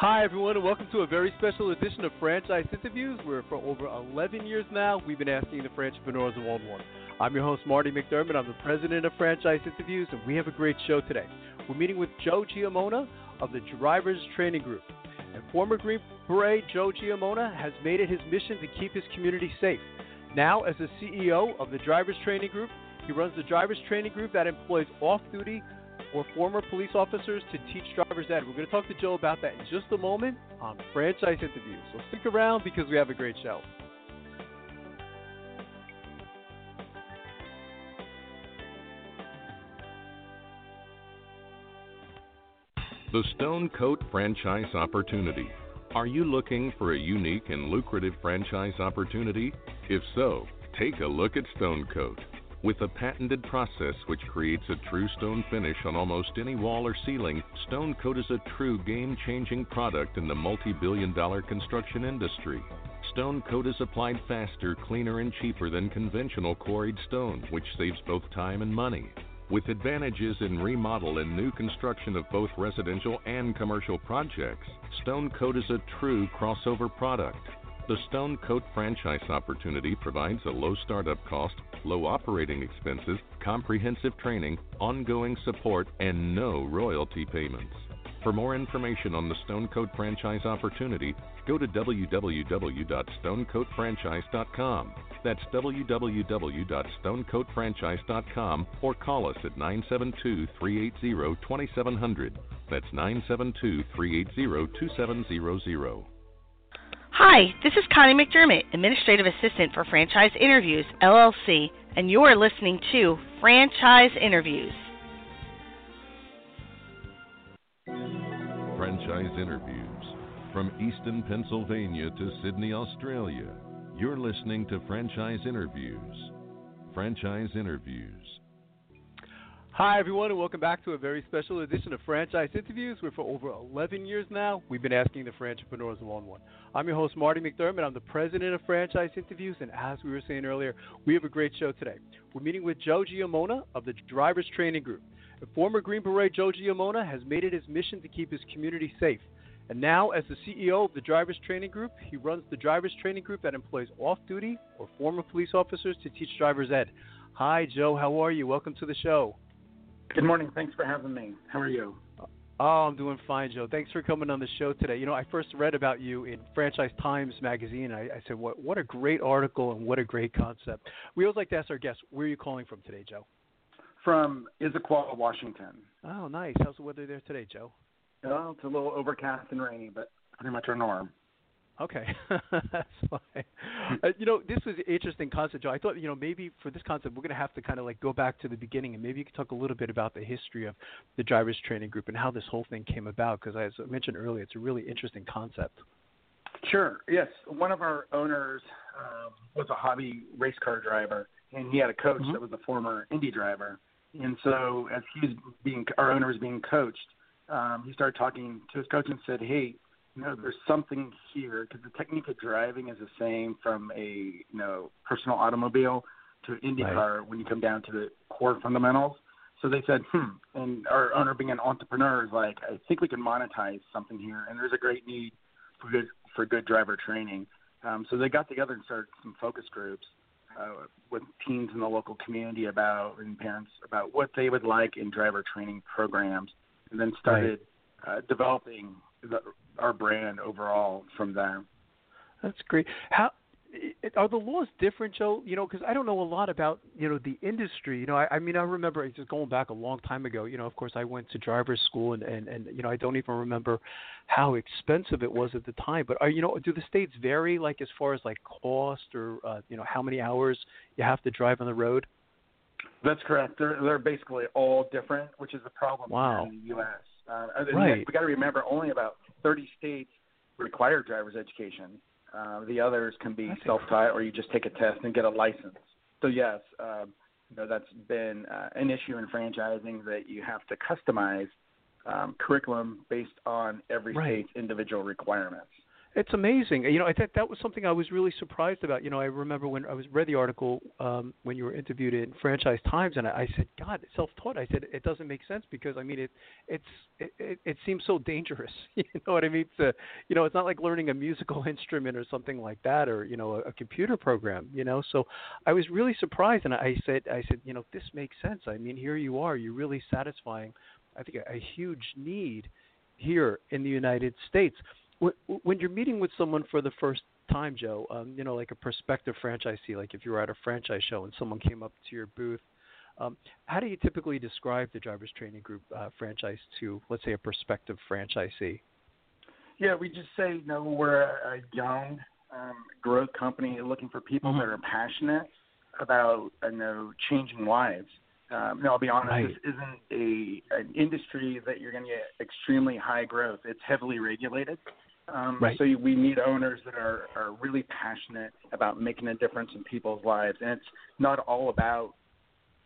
Hi, everyone, and welcome to a very special edition of Franchise Interviews, where for over 11 years now, we've been asking the entrepreneurs of World War. I'm your host, Marty McDermott. I'm the president of Franchise Interviews, and we have a great show today. We're meeting with Joe Giammona of the Drivers Training Group. And former Green Beret Joe Giammona has made it his mission to keep his community safe. Now, as the CEO of the Drivers Training Group, he runs the Drivers Training Group that employs off duty or former police officers to teach driver's ed. We're going to talk to Joe about that in just a moment on Franchise Interviews. So stick around because we have a great show. The Stone Coat Franchise Opportunity. Are you looking for a unique and lucrative franchise opportunity? If so, take a look at Stone Coat. With a patented process which creates a true stone finish on almost any wall or ceiling, Stone Coat is a true game changing product in the multi billion dollar construction industry. Stone Coat is applied faster, cleaner, and cheaper than conventional quarried stone, which saves both time and money. With advantages in remodel and new construction of both residential and commercial projects, Stone Coat is a true crossover product. The Stone Coat franchise opportunity provides a low startup cost, low operating expenses, comprehensive training, ongoing support, and no royalty payments. For more information on the Stone Coat franchise opportunity, go to www.stonecoatfranchise.com. That's www.stonecoatfranchise.com or call us at 972 380 2700. That's 972 380 2700. Hi, this is Connie McDermott, Administrative Assistant for Franchise Interviews, LLC, and you're listening to Franchise Interviews. Franchise Interviews from Easton, Pennsylvania to Sydney, Australia. You're listening to Franchise Interviews. Franchise Interviews. Hi, everyone, and welcome back to a very special edition of Franchise Interviews, where for over 11 years now, we've been asking the entrepreneurs one one. I'm your host, Marty McDermott. I'm the president of Franchise Interviews, and as we were saying earlier, we have a great show today. We're meeting with Joe Giammona of the Drivers Training Group. The former Green Beret Joe Giammona has made it his mission to keep his community safe. And now, as the CEO of the Drivers Training Group, he runs the Drivers Training Group that employs off duty or former police officers to teach driver's ed. Hi, Joe. How are you? Welcome to the show. Good morning. Thanks for having me. How are you? Oh, I'm doing fine, Joe. Thanks for coming on the show today. You know, I first read about you in Franchise Times magazine. I, I said, what, what a great article and what a great concept. We always like to ask our guests, where are you calling from today, Joe? From Issaquah, Washington. Oh, nice. How's the weather there today, Joe? Well, it's a little overcast and rainy, but pretty much our norm. Okay, that's fine. Uh, you know, this was an interesting concept, Joe. I thought, you know, maybe for this concept, we're going to have to kind of like go back to the beginning, and maybe you could talk a little bit about the history of the drivers training group and how this whole thing came about. Because as I mentioned earlier, it's a really interesting concept. Sure. Yes, one of our owners um, was a hobby race car driver, and he had a coach Mhm. that was a former Indy driver. And so, as he was being, our owner was being coached, um, he started talking to his coach and said, "Hey, you know, there's something here because the technique of driving is the same from a you know personal automobile to an Indy Right. car when you come down to the core fundamentals." So they said, "Hmm," and our owner, being an entrepreneur, is like, "I think we can monetize something here, and there's a great need for good for good driver training." Um, so they got together and started some focus groups uh, with teens in the local community about and parents about what they would like in driver training programs, and then started uh, developing the, our brand overall from there. That's great. How are the laws different, Joe? You know, because I don't know a lot about you know the industry. You know, I, I mean, I remember just going back a long time ago. You know, of course, I went to driver's school, and and and you know, I don't even remember how expensive it was at the time. But are you know, do the states vary like as far as like cost or uh, you know how many hours you have to drive on the road? That's correct. They're they're basically all different, which is the problem wow. in the U.S. Uh, right. We got to remember only about 30 states require driver's education. Uh, the others can be self-taught, or you just take a test and get a license. So yes, um, you know that's been uh, an issue in franchising that you have to customize um, curriculum based on every right. state's individual requirements. It's amazing. You know, I think that was something I was really surprised about. You know, I remember when I was read the article um, when you were interviewed in Franchise Times, and I, I said, "God, self-taught." I said, "It doesn't make sense because I mean, it it's it, it, it seems so dangerous." you know what I mean? A, you know, it's not like learning a musical instrument or something like that, or you know, a, a computer program. You know, so I was really surprised, and I said, I said, you know, this makes sense. I mean, here you are, you're really satisfying, I think, a, a huge need here in the United States when you're meeting with someone for the first time, Joe, um, you know, like a prospective franchisee, like if you were at a franchise show and someone came up to your booth, um, how do you typically describe the Drivers Training Group uh, franchise to, let's say, a prospective franchisee? Yeah, we just say, you know, we're a young um, growth company looking for people mm-hmm. that are passionate about, you know, changing lives. Um, no, I'll be honest. Right. This isn't a an industry that you're going to get extremely high growth. It's heavily regulated. Um, right. So we need owners that are, are really passionate about making a difference in people's lives, and it's not all about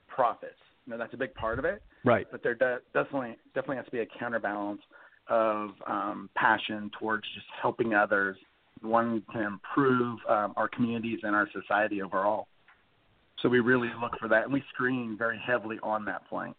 profits. You know, that's a big part of it. Right. But there de- definitely definitely has to be a counterbalance of um, passion towards just helping others, wanting to improve um, our communities and our society overall. So we really look for that, and we screen very heavily on that point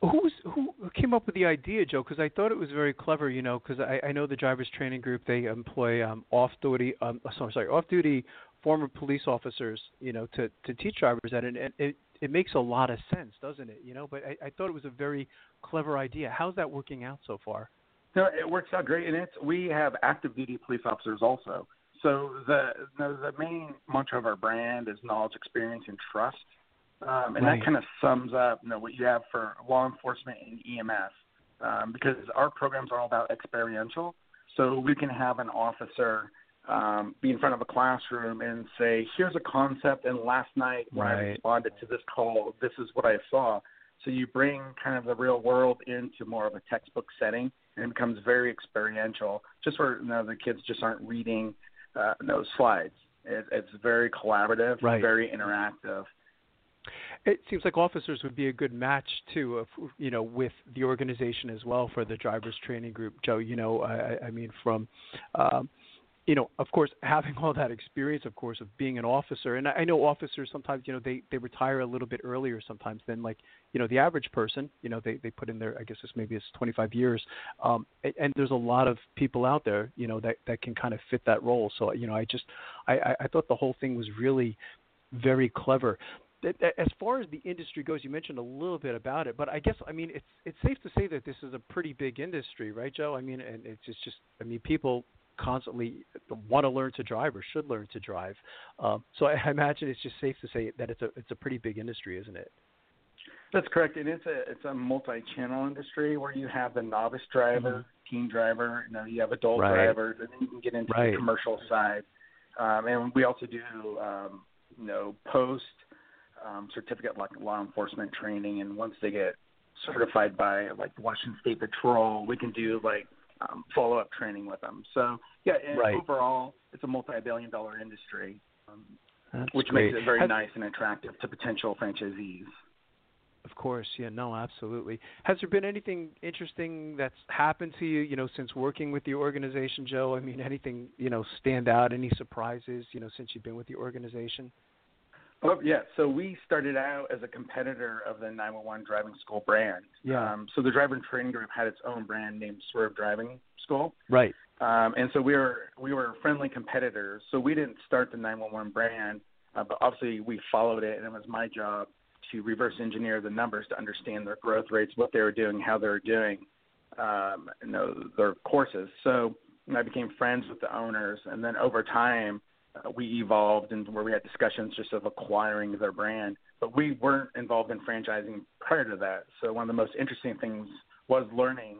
who's who came up with the idea, Joe? Because I thought it was very clever. You know, because I, I know the drivers training group they employ um, off duty, um, sorry, sorry, off duty former police officers. You know, to to teach drivers that, and, and it it makes a lot of sense, doesn't it? You know, but I, I thought it was a very clever idea. How's that working out so far? No, it works out great, and it's we have active duty police officers also. So the the, the main mantra of our brand is knowledge, experience, and trust. Um, and right. that kind of sums up you know, what you have for law enforcement and EMS um, because our programs are all about experiential. So we can have an officer um, be in front of a classroom and say, here's a concept, and last night when right. I responded to this call, this is what I saw. So you bring kind of the real world into more of a textbook setting, and it becomes very experiential, just where you know, the kids just aren't reading uh, those slides. It, it's very collaborative, right. very interactive. It seems like officers would be a good match too, of, you know, with the organization as well for the drivers training group. Joe, you know, I, I mean, from, um, you know, of course, having all that experience, of course, of being an officer, and I know officers sometimes, you know, they they retire a little bit earlier sometimes than like, you know, the average person. You know, they they put in their, I guess, this maybe it's 25 years, um, and, and there's a lot of people out there, you know, that that can kind of fit that role. So, you know, I just, I I thought the whole thing was really very clever as far as the industry goes, you mentioned a little bit about it, but I guess I mean it's it's safe to say that this is a pretty big industry, right, Joe? I mean, and it's just, just I mean, people constantly want to learn to drive or should learn to drive. Um, so I, I imagine it's just safe to say that it's a it's a pretty big industry, isn't it? That's correct, and it's a it's a multi-channel industry where you have the novice driver, mm-hmm. teen driver, you know, you have adult right. drivers, and then you can get into right. the commercial side. Um, and we also do um, you know post um, certificate like law enforcement training, and once they get certified by like the Washington State Patrol, we can do like um, follow up training with them. So yeah, right. overall, it's a multi-billion dollar industry, um, which great. makes it very Has, nice and attractive to potential franchisees. Of course, yeah, no, absolutely. Has there been anything interesting that's happened to you, you know, since working with the organization, Joe? I mean, anything, you know, stand out? Any surprises, you know, since you've been with the organization? Oh yeah, so we started out as a competitor of the 911 Driving School brand. Yeah. Um, so the driver and training group had its own brand named Swerve Driving School. Right. Um, and so we were we were friendly competitors. So we didn't start the 911 brand, uh, but obviously we followed it, and it was my job to reverse engineer the numbers to understand their growth rates, what they were doing, how they were doing, um, you know, their courses. So I became friends with the owners, and then over time we evolved and where we had discussions just of acquiring their brand. But we weren't involved in franchising prior to that. So one of the most interesting things was learning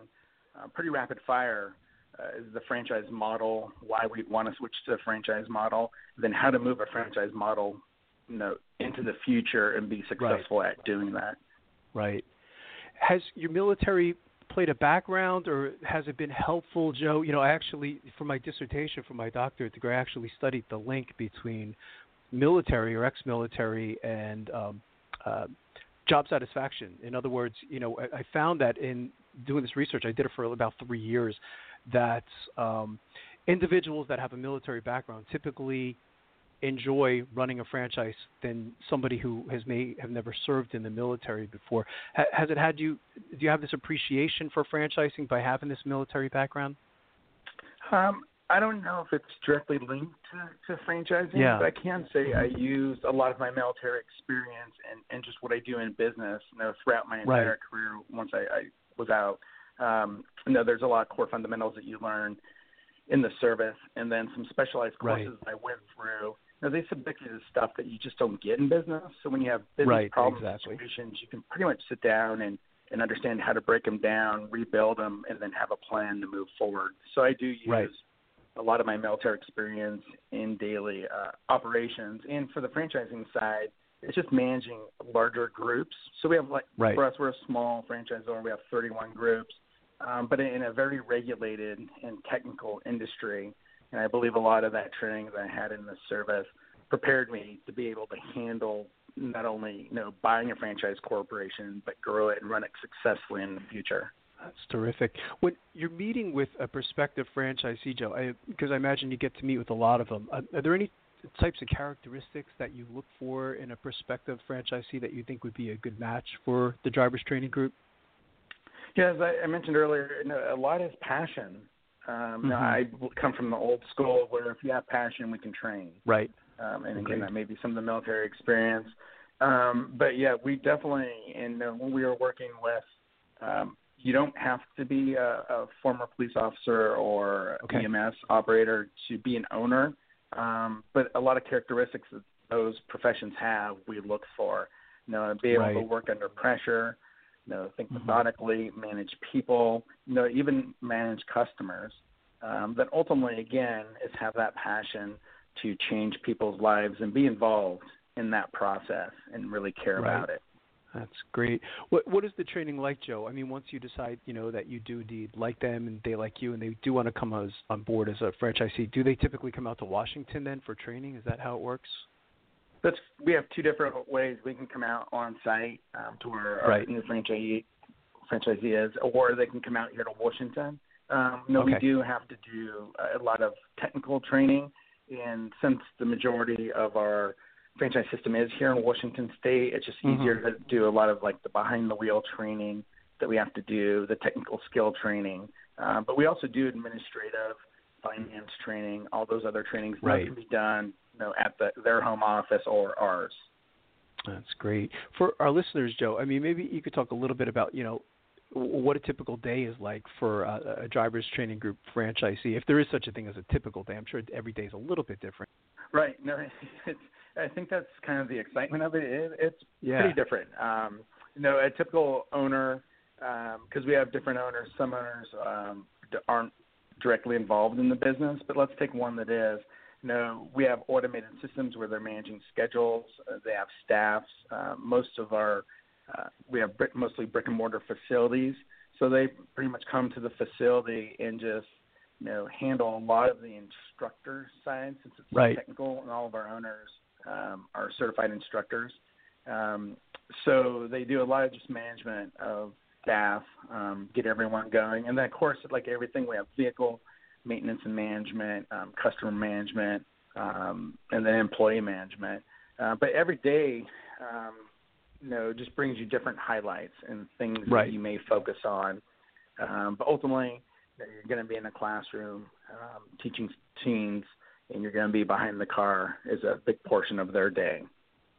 uh, pretty rapid fire uh, is the franchise model, why we'd want to switch to a franchise model, then how to move a franchise model, you know, into the future and be successful right. at doing that. Right. Has your military played a background, or has it been helpful, Joe? You know, I actually, for my dissertation, for my doctorate degree, I actually studied the link between military or ex-military and um, uh, job satisfaction. In other words, you know, I, I found that in doing this research, I did it for about three years, that um, individuals that have a military background typically enjoy running a franchise than somebody who has may have never served in the military before. has it had you? Do you have this appreciation for franchising by having this military background? Um, I don't know if it's directly linked to, to franchising, yeah. but I can say I used a lot of my military experience and, and just what I do in business, you know, throughout my entire right. career. Once I, I was out, um, you know, there's a lot of core fundamentals that you learn in the service, and then some specialized courses right. I went through know, they subject you to stuff that you just don't get in business. So when you have business right, problem exactly. situations, you can pretty much sit down and and understand how to break them down, rebuild them, and then have a plan to move forward. So I do use right. a lot of my military experience in daily uh, operations, and for the franchising side, it's just managing larger groups. So we have like right. for us, we're a small franchisor. We have 31 groups, um, but in a very regulated and technical industry. And I believe a lot of that training that I had in the service prepared me to be able to handle not only you know buying a franchise corporation but grow it and run it successfully in the future. That's terrific. When you're meeting with a prospective franchisee, Joe, I, because I imagine you get to meet with a lot of them, are, are there any types of characteristics that you look for in a prospective franchisee that you think would be a good match for the drivers training group? Yeah, as I mentioned earlier, a lot is passion. Um, mm-hmm. I come from the old school where if you have passion, we can train. Right. Um, and again, that may be some of the military experience. Um, but yeah, we definitely, and uh, when we were working with, um, you don't have to be a, a former police officer or okay. EMS operator to be an owner. Um, but a lot of characteristics that those professions have, we look for. You know, be able right. to work under pressure, you know, think mm-hmm. methodically, manage people, you know, even manage customers. Um, that ultimately, again, is have that passion to change people's lives and be involved in that process and really care right. about it. That's great. What what is the training like, Joe? I mean, once you decide, you know, that you do indeed like them and they like you and they do want to come as, on board as a franchisee, do they typically come out to Washington then for training? Is that how it works? That's we have two different ways we can come out on site um, to where our right. new franchisee franchisee is, or they can come out here to Washington. Um, no, okay. we do have to do a lot of technical training, and since the majority of our franchise system is here in Washington State, it's just mm-hmm. easier to do a lot of like the behind the wheel training that we have to do, the technical skill training. Uh, but we also do administrative, finance training, all those other trainings right. that can be done you know, at the, their home office or ours. That's great. For our listeners, Joe, I mean, maybe you could talk a little bit about, you know, what a typical day is like for a, a driver's training group franchisee, if there is such a thing as a typical day. I'm sure every day is a little bit different. Right. No, it's, I think that's kind of the excitement of it. it it's yeah. pretty different. Um, you know, a typical owner, because um, we have different owners. Some owners um, aren't directly involved in the business, but let's take one that is. You know, we have automated systems where they're managing schedules. Uh, they have staffs. Uh, most of our uh, we have brick, mostly brick and mortar facilities, so they pretty much come to the facility and just you know handle a lot of the instructor side since it's right. technical, and all of our owners um, are certified instructors. Um, so they do a lot of just management of staff, um, get everyone going, and then of course, like everything, we have vehicle maintenance and management, um, customer management, um, and then employee management. Uh, but every day, um, you know, just brings you different highlights and things right. that you may focus on. Um, but ultimately, you know, you're going to be in a classroom um, teaching teens, and you're going to be behind the car is a big portion of their day.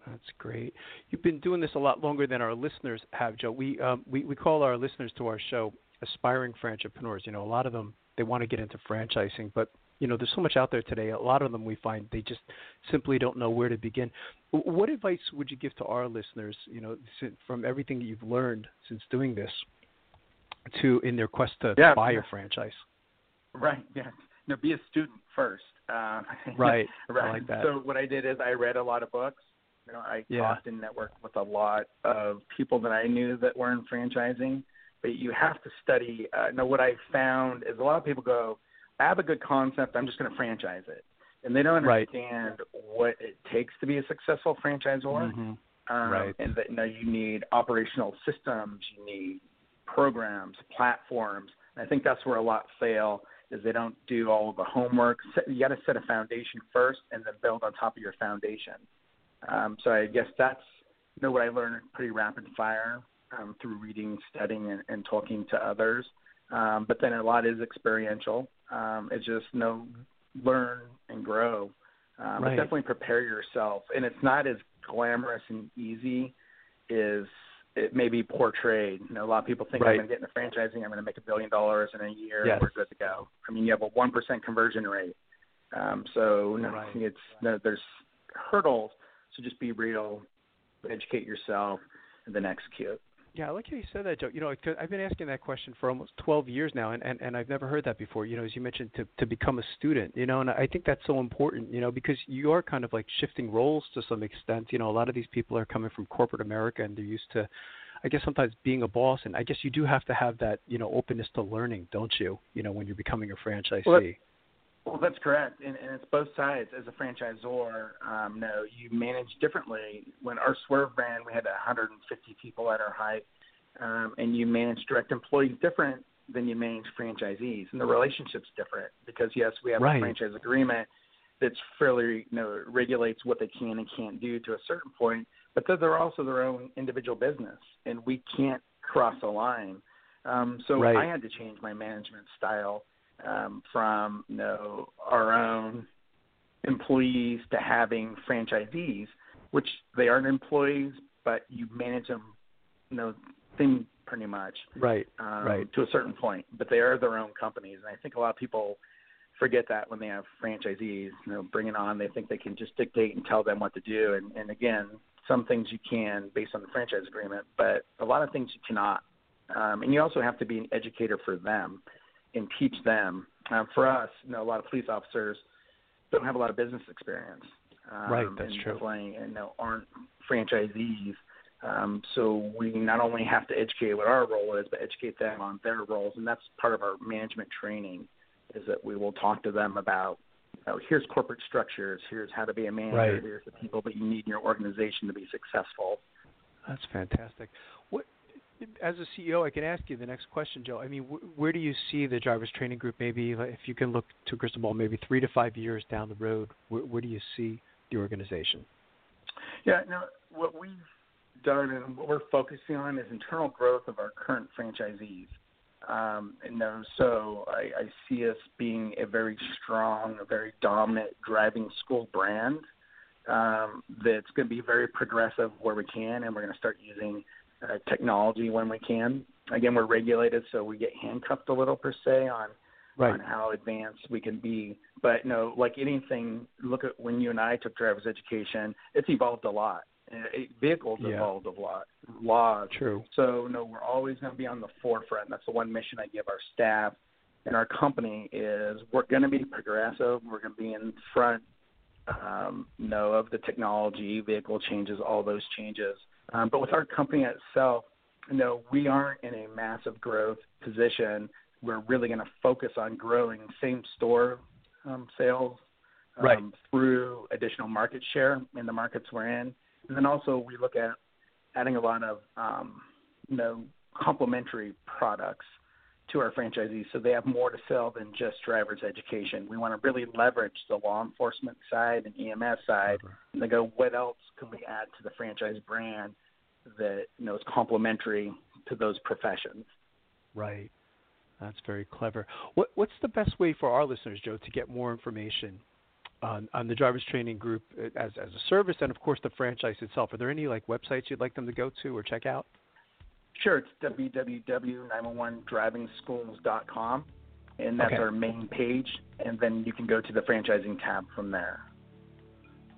That's great. You've been doing this a lot longer than our listeners have, Joe. We um, we we call our listeners to our show aspiring entrepreneurs. You know, a lot of them they want to get into franchising, but you know, there's so much out there today. A lot of them we find they just simply don't know where to begin. What advice would you give to our listeners, you know, from everything you've learned since doing this, to in their quest to yeah, buy a franchise? Right. Yeah. No, be a student first. Um, right. right. Like that. So what I did is I read a lot of books. You know, I Yeah. and networked with a lot of people that I knew that were in franchising. But you have to study. Uh, no, what I found is a lot of people go, "I have a good concept. I'm just going to franchise it," and they don't Right. understand what it takes to be a successful franchisor. Mhm. Um, Right. And that you know you need operational systems, you need programs, platforms. And I think that's where a lot fail is they don't do all of the homework. You got to set a foundation first, and then build on top of your foundation. Um, so I guess that's you know what I learned pretty rapid fire um, through reading, studying, and, and talking to others. Um, but then a lot is experiential. Um, it's just you know learn and grow. Um, But definitely prepare yourself, and it's not as glamorous and easy as it may be portrayed. You know, a lot of people think Right. I'm going to get into franchising, I'm going to make a billion dollars in a year, Yes. and we're good to go. I mean, you have a one percent conversion rate, um, so no, Right. it's no, there's hurdles. So just be real, educate yourself, and then execute. Yeah, I like how you said that, Joe. You know, I've been asking that question for almost 12 years now, and, and, and I've never heard that before. You know, as you mentioned, to to become a student. You know, and I think that's so important. You know, because you are kind of like shifting roles to some extent. You know, a lot of these people are coming from corporate America, and they're used to, I guess, sometimes being a boss. And I guess you do have to have that, you know, openness to learning, don't you? You know, when you're becoming a franchisee. Well, Well, that's correct, and, and it's both sides. As a franchisor, um, no, you manage differently. When our Swerve brand, we had 150 people at our height, um, and you manage direct employees different than you manage franchisees, and the relationship's different because yes, we have Right. a franchise agreement that's fairly, you know, regulates what they can and can't do to a certain point, but they're also their own individual business, and we can't cross a line. Um, so Right. I had to change my management style um, from you know our own employees to having franchisees, which they aren't employees, but you manage them, you know, thing pretty much right. um, Right. to a certain point, but they are their own companies, and I think a lot of people forget that when they have franchisees, you know, bringing on, they think they can just dictate and tell them what to do, and, and again, some things you can based on the franchise agreement, but a lot of things you cannot, um, and you also have to be an educator for them and teach them. Um, for us, you know, a lot of police officers don't have a lot of business experience. Um, Right, that's and true. Definitely, and you know, aren't franchisees. Um, so we not only have to educate what our role is, but educate them on their roles, and that's part of our management training. Is that we will talk to them about, know, here's corporate structures, here's how to be a manager, Right. here's the people that you need in your organization to be successful. That's fantastic. As a CEO, I can ask you the next question, Joe. I mean, wh- where do you see the drivers training group? Maybe if you can look to crystal ball, maybe three to five years down the road. Where, where do you see the organization? Yeah, no, what we've done and what we're focusing on is internal growth of our current franchisees. Um, and so I, I see us being a very strong, a very dominant driving school brand um, that's going to be very progressive where we can, and we're going to start using uh, technology when we can. Again, we're regulated, so we get handcuffed a little per se on on how advanced we can be. But no, like anything, look at when you and I took driver's education, it's evolved a lot. Uh, it, vehicles Yeah. evolved a lot, laws. True. So no, we're always going to be on the forefront. That's the one mission I give our staff and our company is we're going to be progressive. We're going to be in front, um, you know, of the technology, vehicle changes, all those changes. Um, but with our company itself, you know, we aren't in a massive growth position. We're really going to focus on growing same store um, sales um, Right. through additional market share in the markets we're in. And then also we look at adding a lot of um, you know complementary products to our franchisees so they have more to sell than just driver's education. We want to really leverage the law enforcement side and EMS side and they go, what else can we add to the franchise brand that you know is complementary to those professions? Right. That's very clever. What, what's the best way for our listeners, Joe, to get more information on, on the drivers training group uh, as as a service, and of course the franchise itself? Are there any like websites you'd like them to go to or check out? Sure, it's www.911drivingschools.com. and that's Okay. our main page. And then you can go to the franchising tab from there.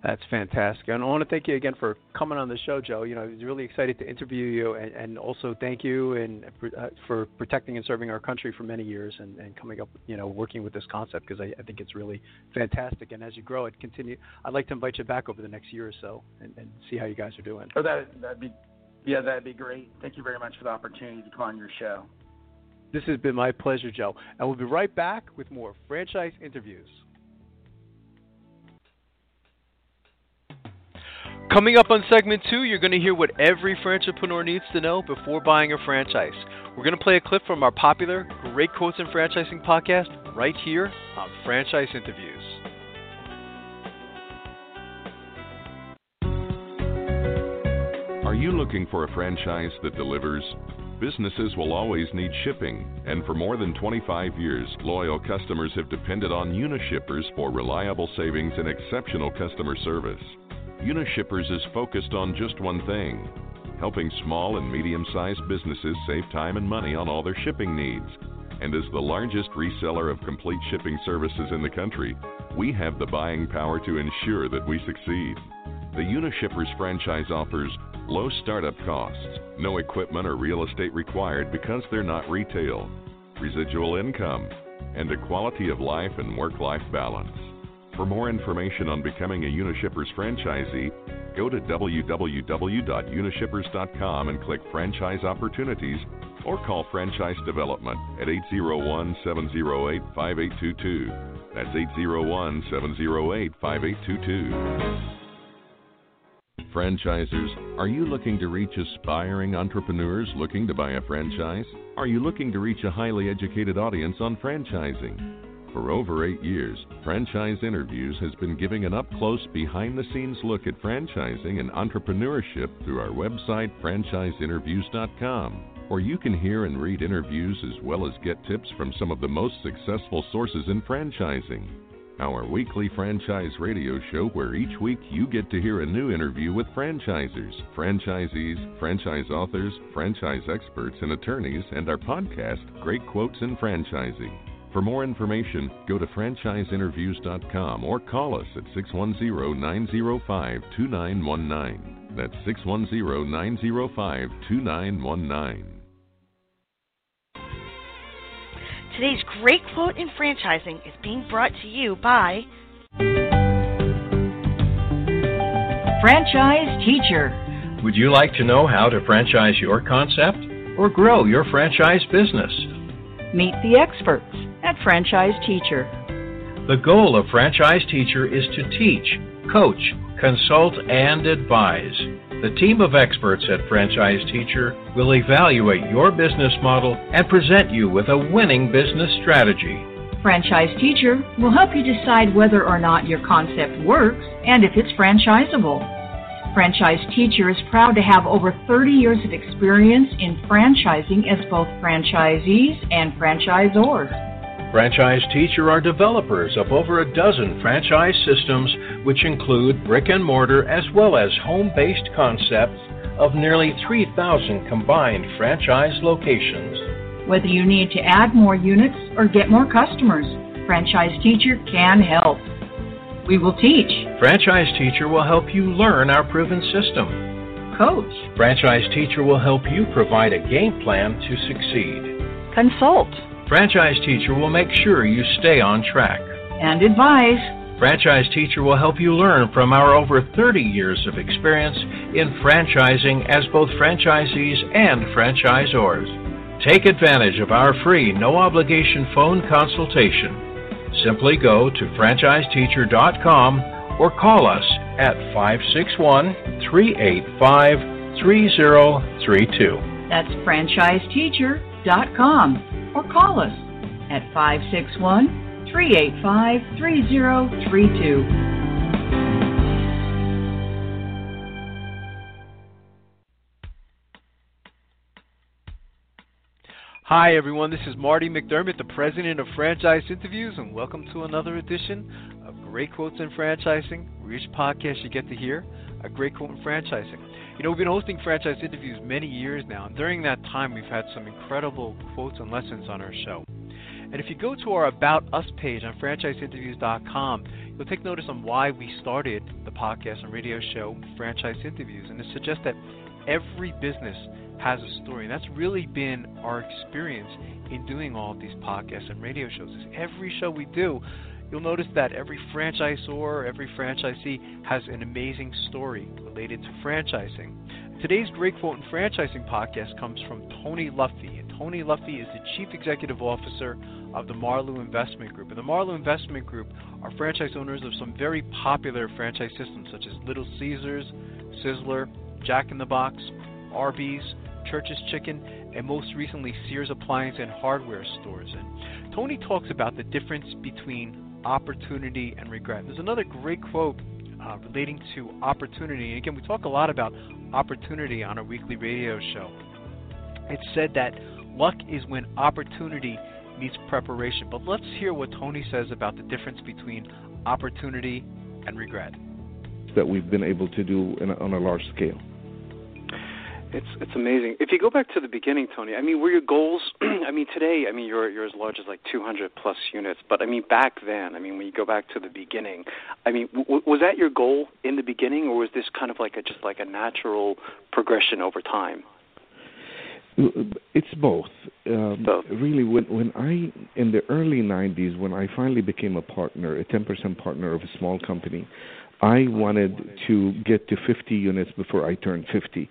That's fantastic. And I want to thank you again for coming on the show, Joe. You know, I was really excited to interview you and, and also thank you and uh, for protecting and serving our country for many years and, and coming up, you know, working with this concept because I, I think it's really fantastic. And as you grow it, continue. I'd like to invite you back over the next year or so and, and see how you guys are doing. Oh, that that'd be, yeah, that'd be great. Thank you very much for the opportunity to come on your show. This has been my pleasure, Joe. And we'll be right back with more franchise interviews. Coming up on segment two, you're going to hear what every entrepreneur needs to know before buying a franchise. We're going to play a clip from our popular Great Quotes in Franchising podcast right here on Franchise Interviews. You looking for a franchise that delivers? Businesses will always need shipping, and for more than 25 years, loyal customers have depended on Unishippers for reliable savings and exceptional customer service. Unishippers is focused on just one thing helping small and medium sized businesses save time and money on all their shipping needs. And as the largest reseller of complete shipping services in the country, we have the buying power to ensure that we succeed. The Unishippers franchise offers low startup costs, no equipment or real estate required because they're not retail, residual income, and a quality of life and work life balance. For more information on becoming a Unishippers franchisee, go to www.unishippers.com and click Franchise Opportunities or call Franchise Development at 801 708 5822. That's 801 708 5822. Franchisers, are you looking to reach aspiring entrepreneurs looking to buy a franchise? Are you looking to reach a highly educated audience on franchising? For over eight years, Franchise Interviews has been giving an up close, behind the scenes look at franchising and entrepreneurship through our website, franchiseinterviews.com, where you can hear and read interviews as well as get tips from some of the most successful sources in franchising. Our weekly franchise radio show, where each week you get to hear a new interview with franchisers, franchisees, franchise authors, franchise experts, and attorneys, and our podcast, Great Quotes in Franchising. For more information, go to franchiseinterviews.com or call us at 610 905 2919. That's 610 905 2919. Today's great quote in franchising is being brought to you by Franchise Teacher. Would you like to know how to franchise your concept or grow your franchise business? Meet the experts at Franchise Teacher. The goal of Franchise Teacher is to teach, coach, consult, and advise. The team of experts at Franchise Teacher will evaluate your business model and present you with a winning business strategy. Franchise Teacher will help you decide whether or not your concept works and if it's franchisable. Franchise Teacher is proud to have over 30 years of experience in franchising as both franchisees and franchisors. Franchise Teacher are developers of over a dozen franchise systems, which include brick and mortar as well as home based concepts of nearly 3,000 combined franchise locations. Whether you need to add more units or get more customers, Franchise Teacher can help. We will teach, Franchise Teacher will help you learn our proven system. coach, Franchise Teacher will help you provide a game plan to succeed. consult, Franchise Teacher will make sure you stay on track. and advise. Franchise Teacher will help you learn from our over 30 years of experience in franchising as both franchisees and franchisors. Take advantage of our free, no obligation phone consultation. Simply go to franchiseteacher.com or call us at 561 385 3032. That's franchiseteacher.com or call us at 561 385 3032. Hi, everyone. This is Marty McDermott, the president of Franchise Interviews, and welcome to another edition of Great Quotes in Franchising, where each podcast you get to hear a great quote in franchising. You know, we've been hosting franchise interviews many years now, and during that time, we've had some incredible quotes and lessons on our show. And if you go to our About Us page on franchiseinterviews.com, you'll take notice on why we started the podcast and radio show Franchise Interviews. And it suggests that every business has a story. And that's really been our experience in doing all of these podcasts and radio shows. Is every show we do, you'll notice that every franchisor, every franchisee has an amazing story related to franchising. Today's Great Quote in Franchising podcast comes from Tony Lutfi. And Tony Lutfi is the Chief Executive Officer of the Marlu Investment Group. And the Marlu Investment Group are franchise owners of some very popular franchise systems such as Little Caesars, Sizzler, Jack in the Box, Arby's, Church's Chicken, and most recently Sears Appliance and Hardware stores. And Tony talks about the difference between opportunity and regret. There's another great quote uh, relating to opportunity. And again, we talk a lot about opportunity on our weekly radio show. It's said that luck is when opportunity meets preparation. But let's hear what Tony says about the difference between opportunity and regret. That we've been able to do a, on a large scale. It's it's amazing. If you go back to the beginning, Tony, I mean, were your goals? I mean, today, I mean, you're you're as large as like 200 plus units. But I mean, back then, I mean, when you go back to the beginning, I mean, w- was that your goal in the beginning, or was this kind of like a just like a natural progression over time? It's both. Um, both. Really, when when I in the early 90s, when I finally became a partner, a 10% partner of a small company, I wanted to get to 50 units before I turned 50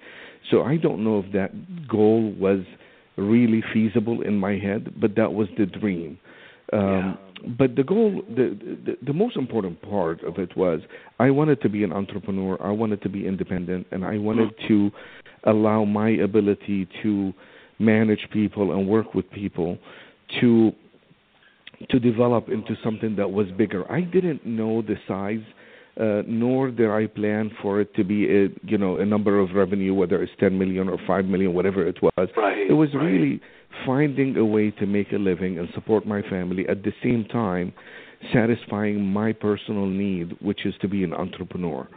so I don't know if that goal was really feasible in my head, but that was the dream. Um, yeah. But the goal, the, the the most important part of it was I wanted to be an entrepreneur. I wanted to be independent, and I wanted mm-hmm. to allow my ability to manage people and work with people to to develop into something that was bigger. I didn't know the size uh, nor did I plan for it to be a you know a number of revenue, whether it's 10 million or 5 million, whatever it was. Right, it was right. really finding a way to make a living and support my family at the same time, satisfying my personal need, which is to be an entrepreneur.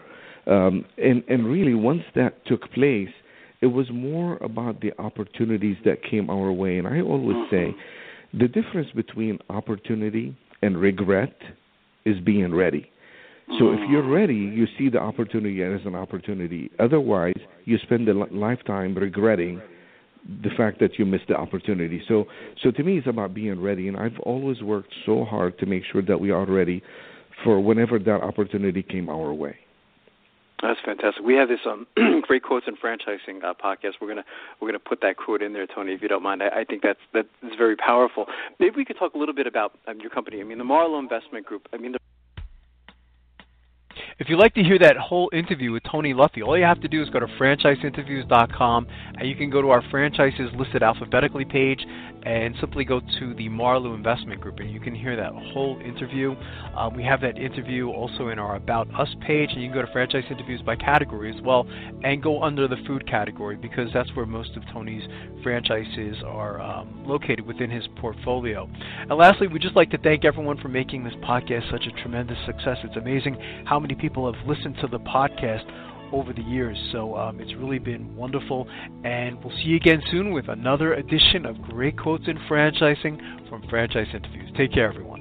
Um, and and really, once that took place, it was more about the opportunities that came our way. And I always mm-hmm. say, the difference between opportunity and regret is being ready. So if you're ready, you see the opportunity as an opportunity. Otherwise, you spend a lifetime regretting the fact that you missed the opportunity. So, so to me, it's about being ready, and I've always worked so hard to make sure that we are ready for whenever that opportunity came our way. That's fantastic. We have this um, great quotes and franchising uh, podcast. We're gonna we're gonna put that quote in there, Tony, if you don't mind. I, I think that's that is very powerful. Maybe we could talk a little bit about um, your company. I mean, the Marlu Investment Group. I mean, the if you'd like to hear that whole interview with Tony Lutfi, all you have to do is go to franchiseinterviews.com and you can go to our franchises listed alphabetically page and simply go to the Marlu Investment Group and you can hear that whole interview. Um, we have that interview also in our About Us page and you can go to franchise interviews by category as well and go under the food category because that's where most of Tony's franchises are um, located within his portfolio. And lastly, we'd just like to thank everyone for making this podcast such a tremendous success. It's amazing how many people have listened to the podcast over the years. So um, it's really been wonderful. And we'll see you again soon with another edition of Great Quotes in Franchising from Franchise Interviews. Take care, everyone.